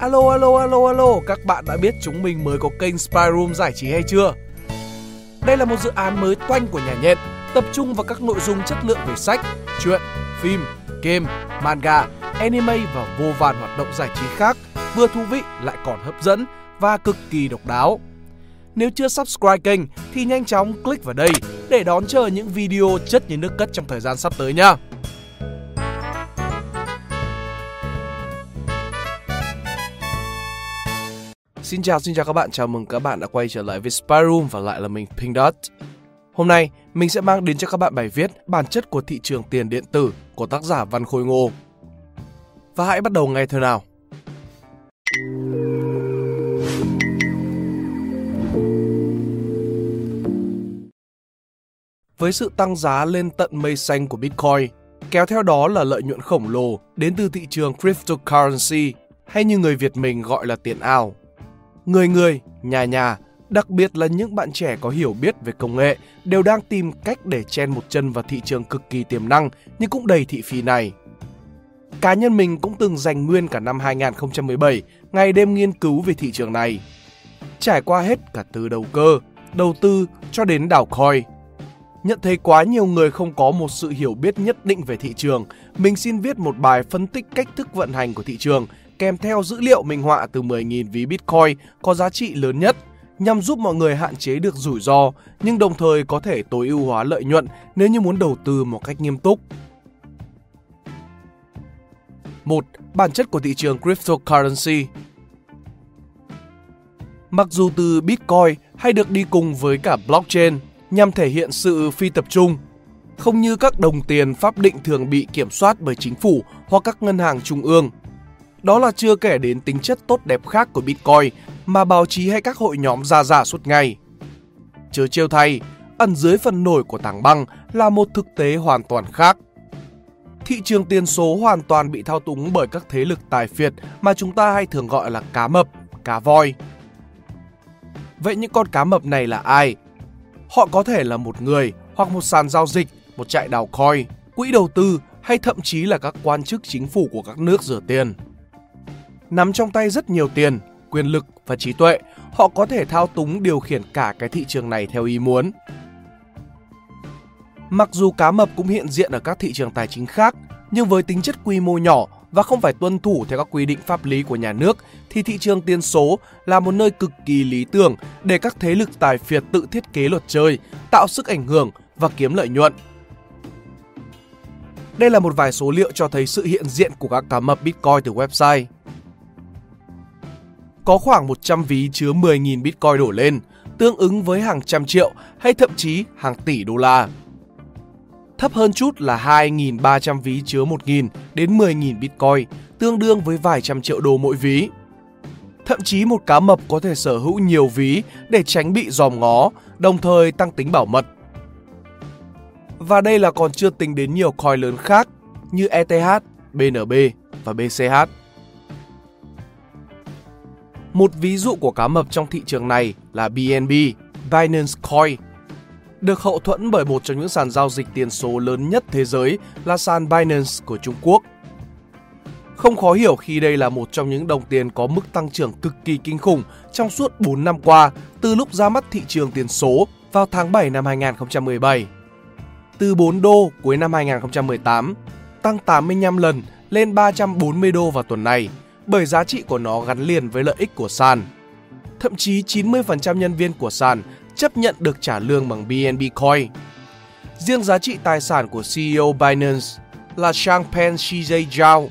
Alo alo alo alo, các bạn đã biết chúng mình mới có kênh Spy Room giải trí hay chưa? Đây là một dự án mới toanh của nhà nhện, tập trung vào các nội dung chất lượng về sách, truyện, phim, game, manga, anime và vô vàn hoạt động giải trí khác, vừa thú vị lại còn hấp dẫn và cực kỳ độc đáo. Nếu chưa subscribe kênh thì nhanh chóng click vào đây để đón chờ những video chất như nước cất trong thời gian sắp tới nhé. Xin chào xin chào các bạn, chào mừng các bạn đã quay trở lại với Spy Room và lại là mình Pink Dot. Hôm nay mình sẽ mang đến cho các bạn bài viết bản chất của thị trường tiền điện tử của tác giả Văn Khôi Ngô. Và hãy bắt đầu ngay thôi nào. Với sự tăng giá lên tận mây xanh của Bitcoin, kéo theo đó là lợi nhuận khổng lồ đến từ thị trường cryptocurrency hay như người Việt mình gọi là tiền ảo người người, nhà nhà, đặc biệt là những bạn trẻ có hiểu biết về công nghệ đều đang tìm cách để chen một chân vào thị trường cực kỳ tiềm năng nhưng cũng đầy thị phi này. Cá nhân mình cũng từng dành nguyên cả năm 2017 ngày đêm nghiên cứu về thị trường này. Trải qua hết cả từ đầu cơ, đầu tư cho đến đảo coin. Nhận thấy quá nhiều người không có một sự hiểu biết nhất định về thị trường, mình xin viết một bài phân tích cách thức vận hành của thị trường kèm theo dữ liệu minh họa từ 10.000 ví Bitcoin có giá trị lớn nhất nhằm giúp mọi người hạn chế được rủi ro nhưng đồng thời có thể tối ưu hóa lợi nhuận nếu như muốn đầu tư một cách nghiêm túc. 1. Bản chất của thị trường cryptocurrency Mặc dù từ Bitcoin hay được đi cùng với cả blockchain nhằm thể hiện sự phi tập trung, không như các đồng tiền pháp định thường bị kiểm soát bởi chính phủ hoặc các ngân hàng trung ương – đó là chưa kể đến tính chất tốt đẹp khác của Bitcoin mà báo chí hay các hội nhóm ra giả suốt ngày. Chớ trêu thay, ẩn dưới phần nổi của tảng băng là một thực tế hoàn toàn khác. Thị trường tiền số hoàn toàn bị thao túng bởi các thế lực tài phiệt mà chúng ta hay thường gọi là cá mập, cá voi. Vậy những con cá mập này là ai? Họ có thể là một người hoặc một sàn giao dịch, một trại đào coin, quỹ đầu tư hay thậm chí là các quan chức chính phủ của các nước rửa tiền nắm trong tay rất nhiều tiền, quyền lực và trí tuệ, họ có thể thao túng điều khiển cả cái thị trường này theo ý muốn. Mặc dù cá mập cũng hiện diện ở các thị trường tài chính khác, nhưng với tính chất quy mô nhỏ và không phải tuân thủ theo các quy định pháp lý của nhà nước thì thị trường tiền số là một nơi cực kỳ lý tưởng để các thế lực tài phiệt tự thiết kế luật chơi, tạo sức ảnh hưởng và kiếm lợi nhuận. Đây là một vài số liệu cho thấy sự hiện diện của các cá mập Bitcoin từ website có khoảng 100 ví chứa 10.000 Bitcoin đổ lên, tương ứng với hàng trăm triệu hay thậm chí hàng tỷ đô la. Thấp hơn chút là 2.300 ví chứa 1.000 đến 10.000 Bitcoin, tương đương với vài trăm triệu đô mỗi ví. Thậm chí một cá mập có thể sở hữu nhiều ví để tránh bị dòm ngó, đồng thời tăng tính bảo mật. Và đây là còn chưa tính đến nhiều coin lớn khác như ETH, BNB và BCH. Một ví dụ của cá mập trong thị trường này là BNB, Binance Coin. Được hậu thuẫn bởi một trong những sàn giao dịch tiền số lớn nhất thế giới là sàn Binance của Trung Quốc. Không khó hiểu khi đây là một trong những đồng tiền có mức tăng trưởng cực kỳ kinh khủng trong suốt 4 năm qua từ lúc ra mắt thị trường tiền số vào tháng 7 năm 2017. Từ 4 đô cuối năm 2018, tăng 85 lần lên 340 đô vào tuần này – bởi giá trị của nó gắn liền với lợi ích của sàn. Thậm chí 90% nhân viên của sàn chấp nhận được trả lương bằng BNB Coin. Riêng giá trị tài sản của CEO Binance là Changpeng CJ Zhao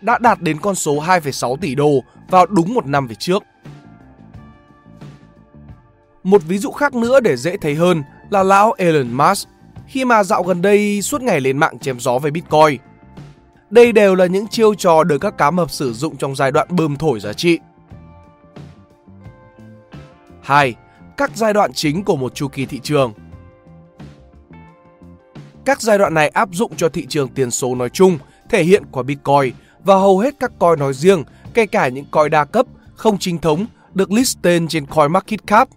đã đạt đến con số 2,6 tỷ đô vào đúng một năm về trước. Một ví dụ khác nữa để dễ thấy hơn là lão Elon Musk khi mà dạo gần đây suốt ngày lên mạng chém gió về Bitcoin – đây đều là những chiêu trò được các cá mập sử dụng trong giai đoạn bơm thổi giá trị. 2. Các giai đoạn chính của một chu kỳ thị trường. Các giai đoạn này áp dụng cho thị trường tiền số nói chung, thể hiện qua Bitcoin và hầu hết các coin nói riêng, kể cả những coin đa cấp, không chính thống được list tên trên CoinMarketCap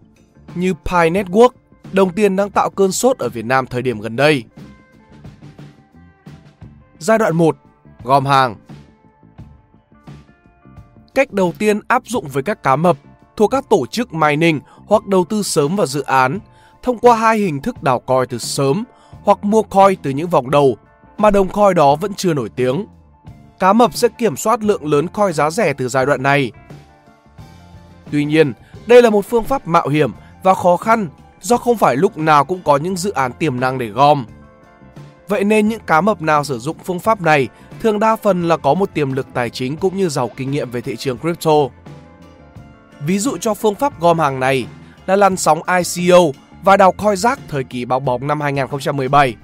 như Pi Network, đồng tiền đang tạo cơn sốt ở Việt Nam thời điểm gần đây. Giai đoạn 1 gom hàng. Cách đầu tiên áp dụng với các cá mập thuộc các tổ chức mining hoặc đầu tư sớm vào dự án thông qua hai hình thức đào coin từ sớm hoặc mua coin từ những vòng đầu mà đồng coin đó vẫn chưa nổi tiếng. Cá mập sẽ kiểm soát lượng lớn coin giá rẻ từ giai đoạn này. Tuy nhiên, đây là một phương pháp mạo hiểm và khó khăn do không phải lúc nào cũng có những dự án tiềm năng để gom. Vậy nên những cá mập nào sử dụng phương pháp này thường đa phần là có một tiềm lực tài chính cũng như giàu kinh nghiệm về thị trường crypto. Ví dụ cho phương pháp gom hàng này là làn sóng ICO và đào coin rác thời kỳ bão bóng năm 2017.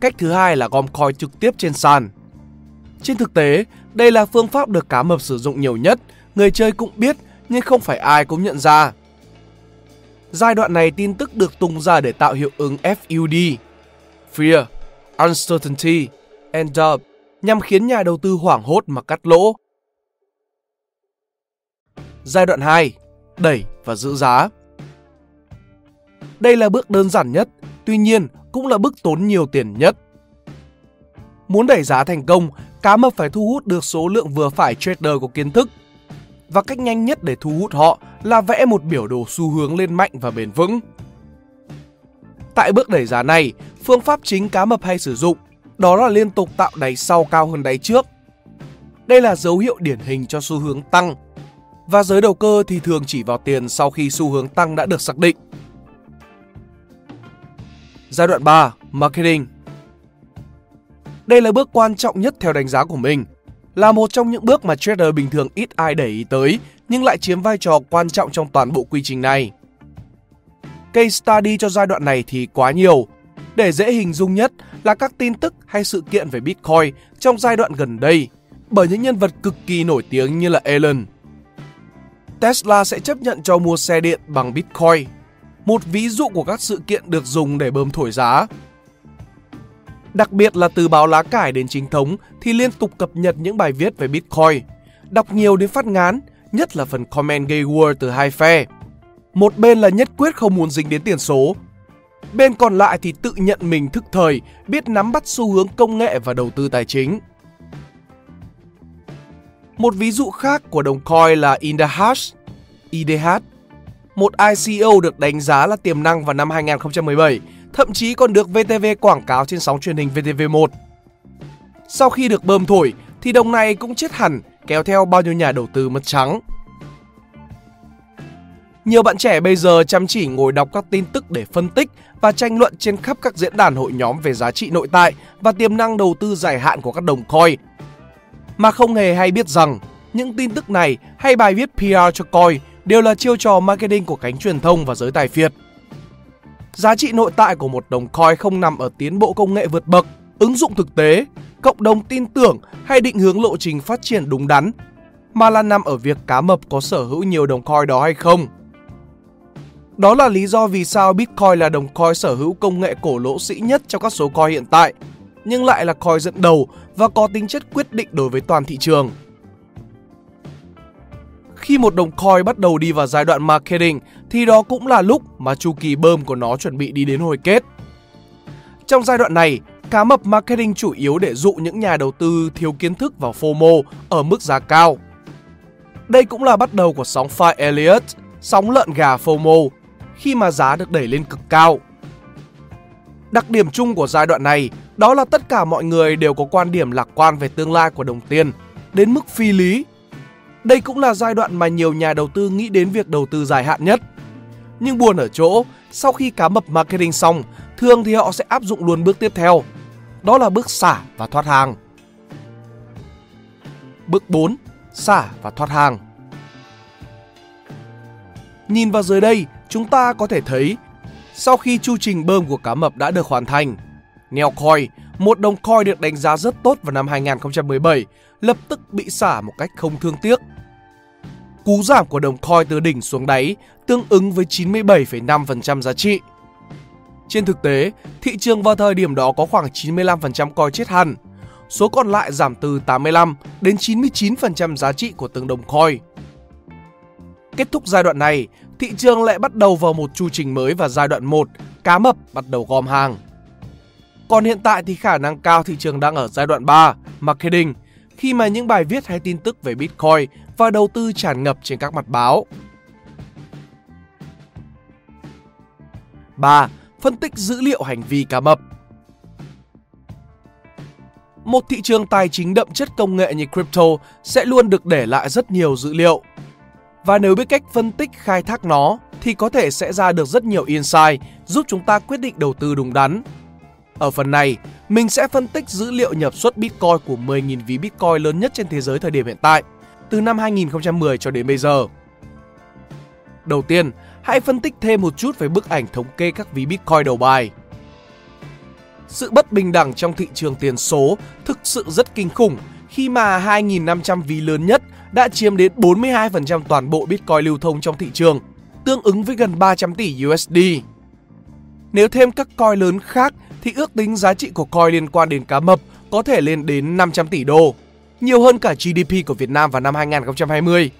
Cách thứ hai là gom coin trực tiếp trên sàn. Trên thực tế, đây là phương pháp được cá mập sử dụng nhiều nhất, người chơi cũng biết nhưng không phải ai cũng nhận ra. Giai đoạn này tin tức được tung ra để tạo hiệu ứng FUD, Fear, Uncertainty, and nhằm khiến nhà đầu tư hoảng hốt mà cắt lỗ. Giai đoạn 2, đẩy và giữ giá. Đây là bước đơn giản nhất, tuy nhiên cũng là bước tốn nhiều tiền nhất. Muốn đẩy giá thành công, cá mập phải thu hút được số lượng vừa phải trader có kiến thức. Và cách nhanh nhất để thu hút họ là vẽ một biểu đồ xu hướng lên mạnh và bền vững. Tại bước đẩy giá này, phương pháp chính cá mập hay sử dụng đó là liên tục tạo đáy sau cao hơn đáy trước. Đây là dấu hiệu điển hình cho xu hướng tăng. Và giới đầu cơ thì thường chỉ vào tiền sau khi xu hướng tăng đã được xác định. Giai đoạn 3, marketing. Đây là bước quan trọng nhất theo đánh giá của mình, là một trong những bước mà trader bình thường ít ai để ý tới nhưng lại chiếm vai trò quan trọng trong toàn bộ quy trình này. Case study cho giai đoạn này thì quá nhiều. Để dễ hình dung nhất là các tin tức hay sự kiện về Bitcoin trong giai đoạn gần đây bởi những nhân vật cực kỳ nổi tiếng như là Elon. Tesla sẽ chấp nhận cho mua xe điện bằng Bitcoin một ví dụ của các sự kiện được dùng để bơm thổi giá. Đặc biệt là từ báo lá cải đến chính thống thì liên tục cập nhật những bài viết về Bitcoin, đọc nhiều đến phát ngán, nhất là phần comment gây war từ hai phe. Một bên là nhất quyết không muốn dính đến tiền số, bên còn lại thì tự nhận mình thức thời, biết nắm bắt xu hướng công nghệ và đầu tư tài chính. Một ví dụ khác của đồng coin là Indahash, IDH một ICO được đánh giá là tiềm năng vào năm 2017, thậm chí còn được VTV quảng cáo trên sóng truyền hình VTV1. Sau khi được bơm thổi thì đồng này cũng chết hẳn, kéo theo bao nhiêu nhà đầu tư mất trắng. Nhiều bạn trẻ bây giờ chăm chỉ ngồi đọc các tin tức để phân tích và tranh luận trên khắp các diễn đàn hội nhóm về giá trị nội tại và tiềm năng đầu tư dài hạn của các đồng coin. Mà không hề hay biết rằng những tin tức này hay bài viết PR cho coin đều là chiêu trò marketing của cánh truyền thông và giới tài phiệt. Giá trị nội tại của một đồng coin không nằm ở tiến bộ công nghệ vượt bậc, ứng dụng thực tế, cộng đồng tin tưởng hay định hướng lộ trình phát triển đúng đắn, mà là nằm ở việc cá mập có sở hữu nhiều đồng coin đó hay không. Đó là lý do vì sao Bitcoin là đồng coin sở hữu công nghệ cổ lỗ sĩ nhất trong các số coin hiện tại, nhưng lại là coin dẫn đầu và có tính chất quyết định đối với toàn thị trường. Khi một đồng coin bắt đầu đi vào giai đoạn marketing thì đó cũng là lúc mà chu kỳ bơm của nó chuẩn bị đi đến hồi kết. Trong giai đoạn này, cá mập marketing chủ yếu để dụ những nhà đầu tư thiếu kiến thức vào FOMO ở mức giá cao. Đây cũng là bắt đầu của sóng Fire Elliott, sóng lợn gà FOMO, khi mà giá được đẩy lên cực cao. Đặc điểm chung của giai đoạn này đó là tất cả mọi người đều có quan điểm lạc quan về tương lai của đồng tiền, đến mức phi lý đây cũng là giai đoạn mà nhiều nhà đầu tư nghĩ đến việc đầu tư dài hạn nhất. Nhưng buồn ở chỗ, sau khi cá mập marketing xong, thường thì họ sẽ áp dụng luôn bước tiếp theo. Đó là bước xả và thoát hàng. Bước 4. Xả và thoát hàng. Nhìn vào dưới đây, chúng ta có thể thấy sau khi chu trình bơm của cá mập đã được hoàn thành, neo coin một đồng coin được đánh giá rất tốt vào năm 2017, lập tức bị xả một cách không thương tiếc. Cú giảm của đồng coin từ đỉnh xuống đáy tương ứng với 97,5% giá trị. Trên thực tế, thị trường vào thời điểm đó có khoảng 95% coin chết hẳn, số còn lại giảm từ 85 đến 99% giá trị của từng đồng coin. Kết thúc giai đoạn này, thị trường lại bắt đầu vào một chu trình mới và giai đoạn 1, cá mập bắt đầu gom hàng. Còn hiện tại thì khả năng cao thị trường đang ở giai đoạn 3, marketing, khi mà những bài viết hay tin tức về Bitcoin và đầu tư tràn ngập trên các mặt báo. 3. Phân tích dữ liệu hành vi cá mập Một thị trường tài chính đậm chất công nghệ như crypto sẽ luôn được để lại rất nhiều dữ liệu. Và nếu biết cách phân tích khai thác nó thì có thể sẽ ra được rất nhiều insight giúp chúng ta quyết định đầu tư đúng đắn. Ở phần này, mình sẽ phân tích dữ liệu nhập xuất Bitcoin của 10.000 ví Bitcoin lớn nhất trên thế giới thời điểm hiện tại, từ năm 2010 cho đến bây giờ. Đầu tiên, hãy phân tích thêm một chút về bức ảnh thống kê các ví Bitcoin đầu bài. Sự bất bình đẳng trong thị trường tiền số thực sự rất kinh khủng khi mà 2.500 ví lớn nhất đã chiếm đến 42% toàn bộ Bitcoin lưu thông trong thị trường, tương ứng với gần 300 tỷ USD. Nếu thêm các coin lớn khác thì ước tính giá trị của coin liên quan đến cá mập có thể lên đến 500 tỷ đô, nhiều hơn cả GDP của Việt Nam vào năm 2020.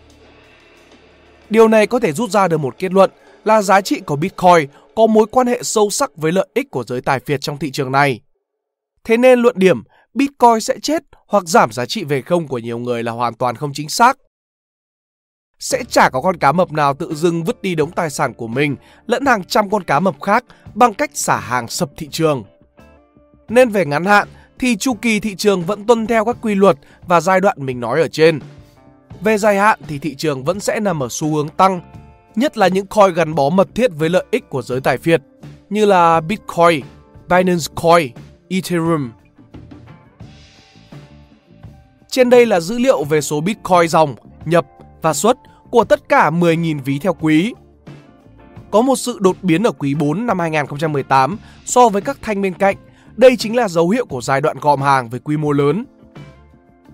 Điều này có thể rút ra được một kết luận là giá trị của Bitcoin có mối quan hệ sâu sắc với lợi ích của giới tài phiệt trong thị trường này. Thế nên luận điểm Bitcoin sẽ chết hoặc giảm giá trị về không của nhiều người là hoàn toàn không chính xác. Sẽ chả có con cá mập nào tự dưng vứt đi đống tài sản của mình lẫn hàng trăm con cá mập khác bằng cách xả hàng sập thị trường. Nên về ngắn hạn thì chu kỳ thị trường vẫn tuân theo các quy luật và giai đoạn mình nói ở trên. Về dài hạn thì thị trường vẫn sẽ nằm ở xu hướng tăng, nhất là những coin gắn bó mật thiết với lợi ích của giới tài phiệt như là Bitcoin, Binance Coin, Ethereum. Trên đây là dữ liệu về số Bitcoin dòng, nhập và xuất của tất cả 10.000 ví theo quý. Có một sự đột biến ở quý 4 năm 2018 so với các thanh bên cạnh. Đây chính là dấu hiệu của giai đoạn gom hàng với quy mô lớn.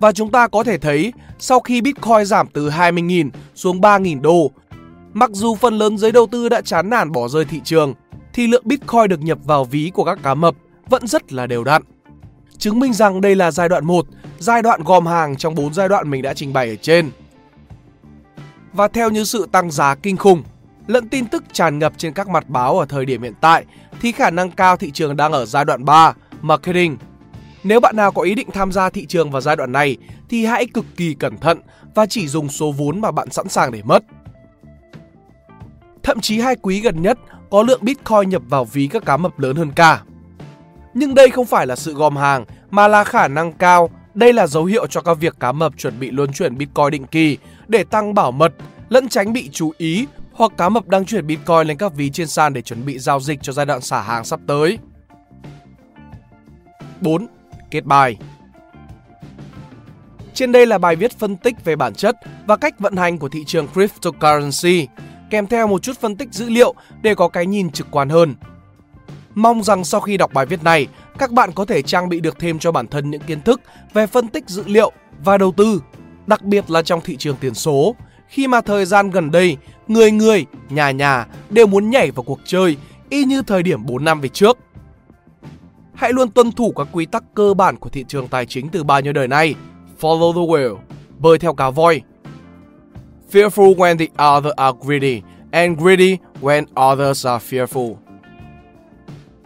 Và chúng ta có thể thấy sau khi Bitcoin giảm từ 20.000 xuống 3.000 đô, mặc dù phần lớn giới đầu tư đã chán nản bỏ rơi thị trường, thì lượng Bitcoin được nhập vào ví của các cá mập vẫn rất là đều đặn. Chứng minh rằng đây là giai đoạn 1, giai đoạn gom hàng trong 4 giai đoạn mình đã trình bày ở trên. Và theo như sự tăng giá kinh khủng, lẫn tin tức tràn ngập trên các mặt báo ở thời điểm hiện tại thì khả năng cao thị trường đang ở giai đoạn 3, marketing. Nếu bạn nào có ý định tham gia thị trường vào giai đoạn này thì hãy cực kỳ cẩn thận và chỉ dùng số vốn mà bạn sẵn sàng để mất. Thậm chí hai quý gần nhất có lượng Bitcoin nhập vào ví các cá mập lớn hơn cả. Nhưng đây không phải là sự gom hàng mà là khả năng cao đây là dấu hiệu cho các việc cá mập chuẩn bị luân chuyển Bitcoin định kỳ để tăng bảo mật, lẫn tránh bị chú ý hoặc cá mập đang chuyển Bitcoin lên các ví trên sàn để chuẩn bị giao dịch cho giai đoạn xả hàng sắp tới. 4. Kết bài Trên đây là bài viết phân tích về bản chất và cách vận hành của thị trường cryptocurrency, kèm theo một chút phân tích dữ liệu để có cái nhìn trực quan hơn. Mong rằng sau khi đọc bài viết này, các bạn có thể trang bị được thêm cho bản thân những kiến thức về phân tích dữ liệu và đầu tư, đặc biệt là trong thị trường tiền số, khi mà thời gian gần đây, người người, nhà nhà đều muốn nhảy vào cuộc chơi y như thời điểm 4 năm về trước. Hãy luôn tuân thủ các quy tắc cơ bản của thị trường tài chính từ bao nhiêu đời nay. Follow the whale, bơi theo cá voi. Fearful when the others are greedy, and greedy when others are fearful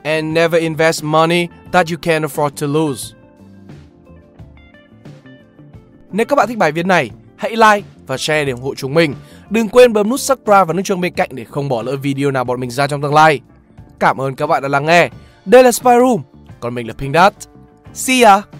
and never invest money that you can afford to lose. Nếu các bạn thích bài viết này, hãy like và share để ủng hộ chúng mình. Đừng quên bấm nút subscribe và nút chuông bên cạnh để không bỏ lỡ video nào bọn mình ra trong tương lai. Cảm ơn các bạn đã lắng nghe. Đây là Spy Room, còn mình là Pink Dot. See ya!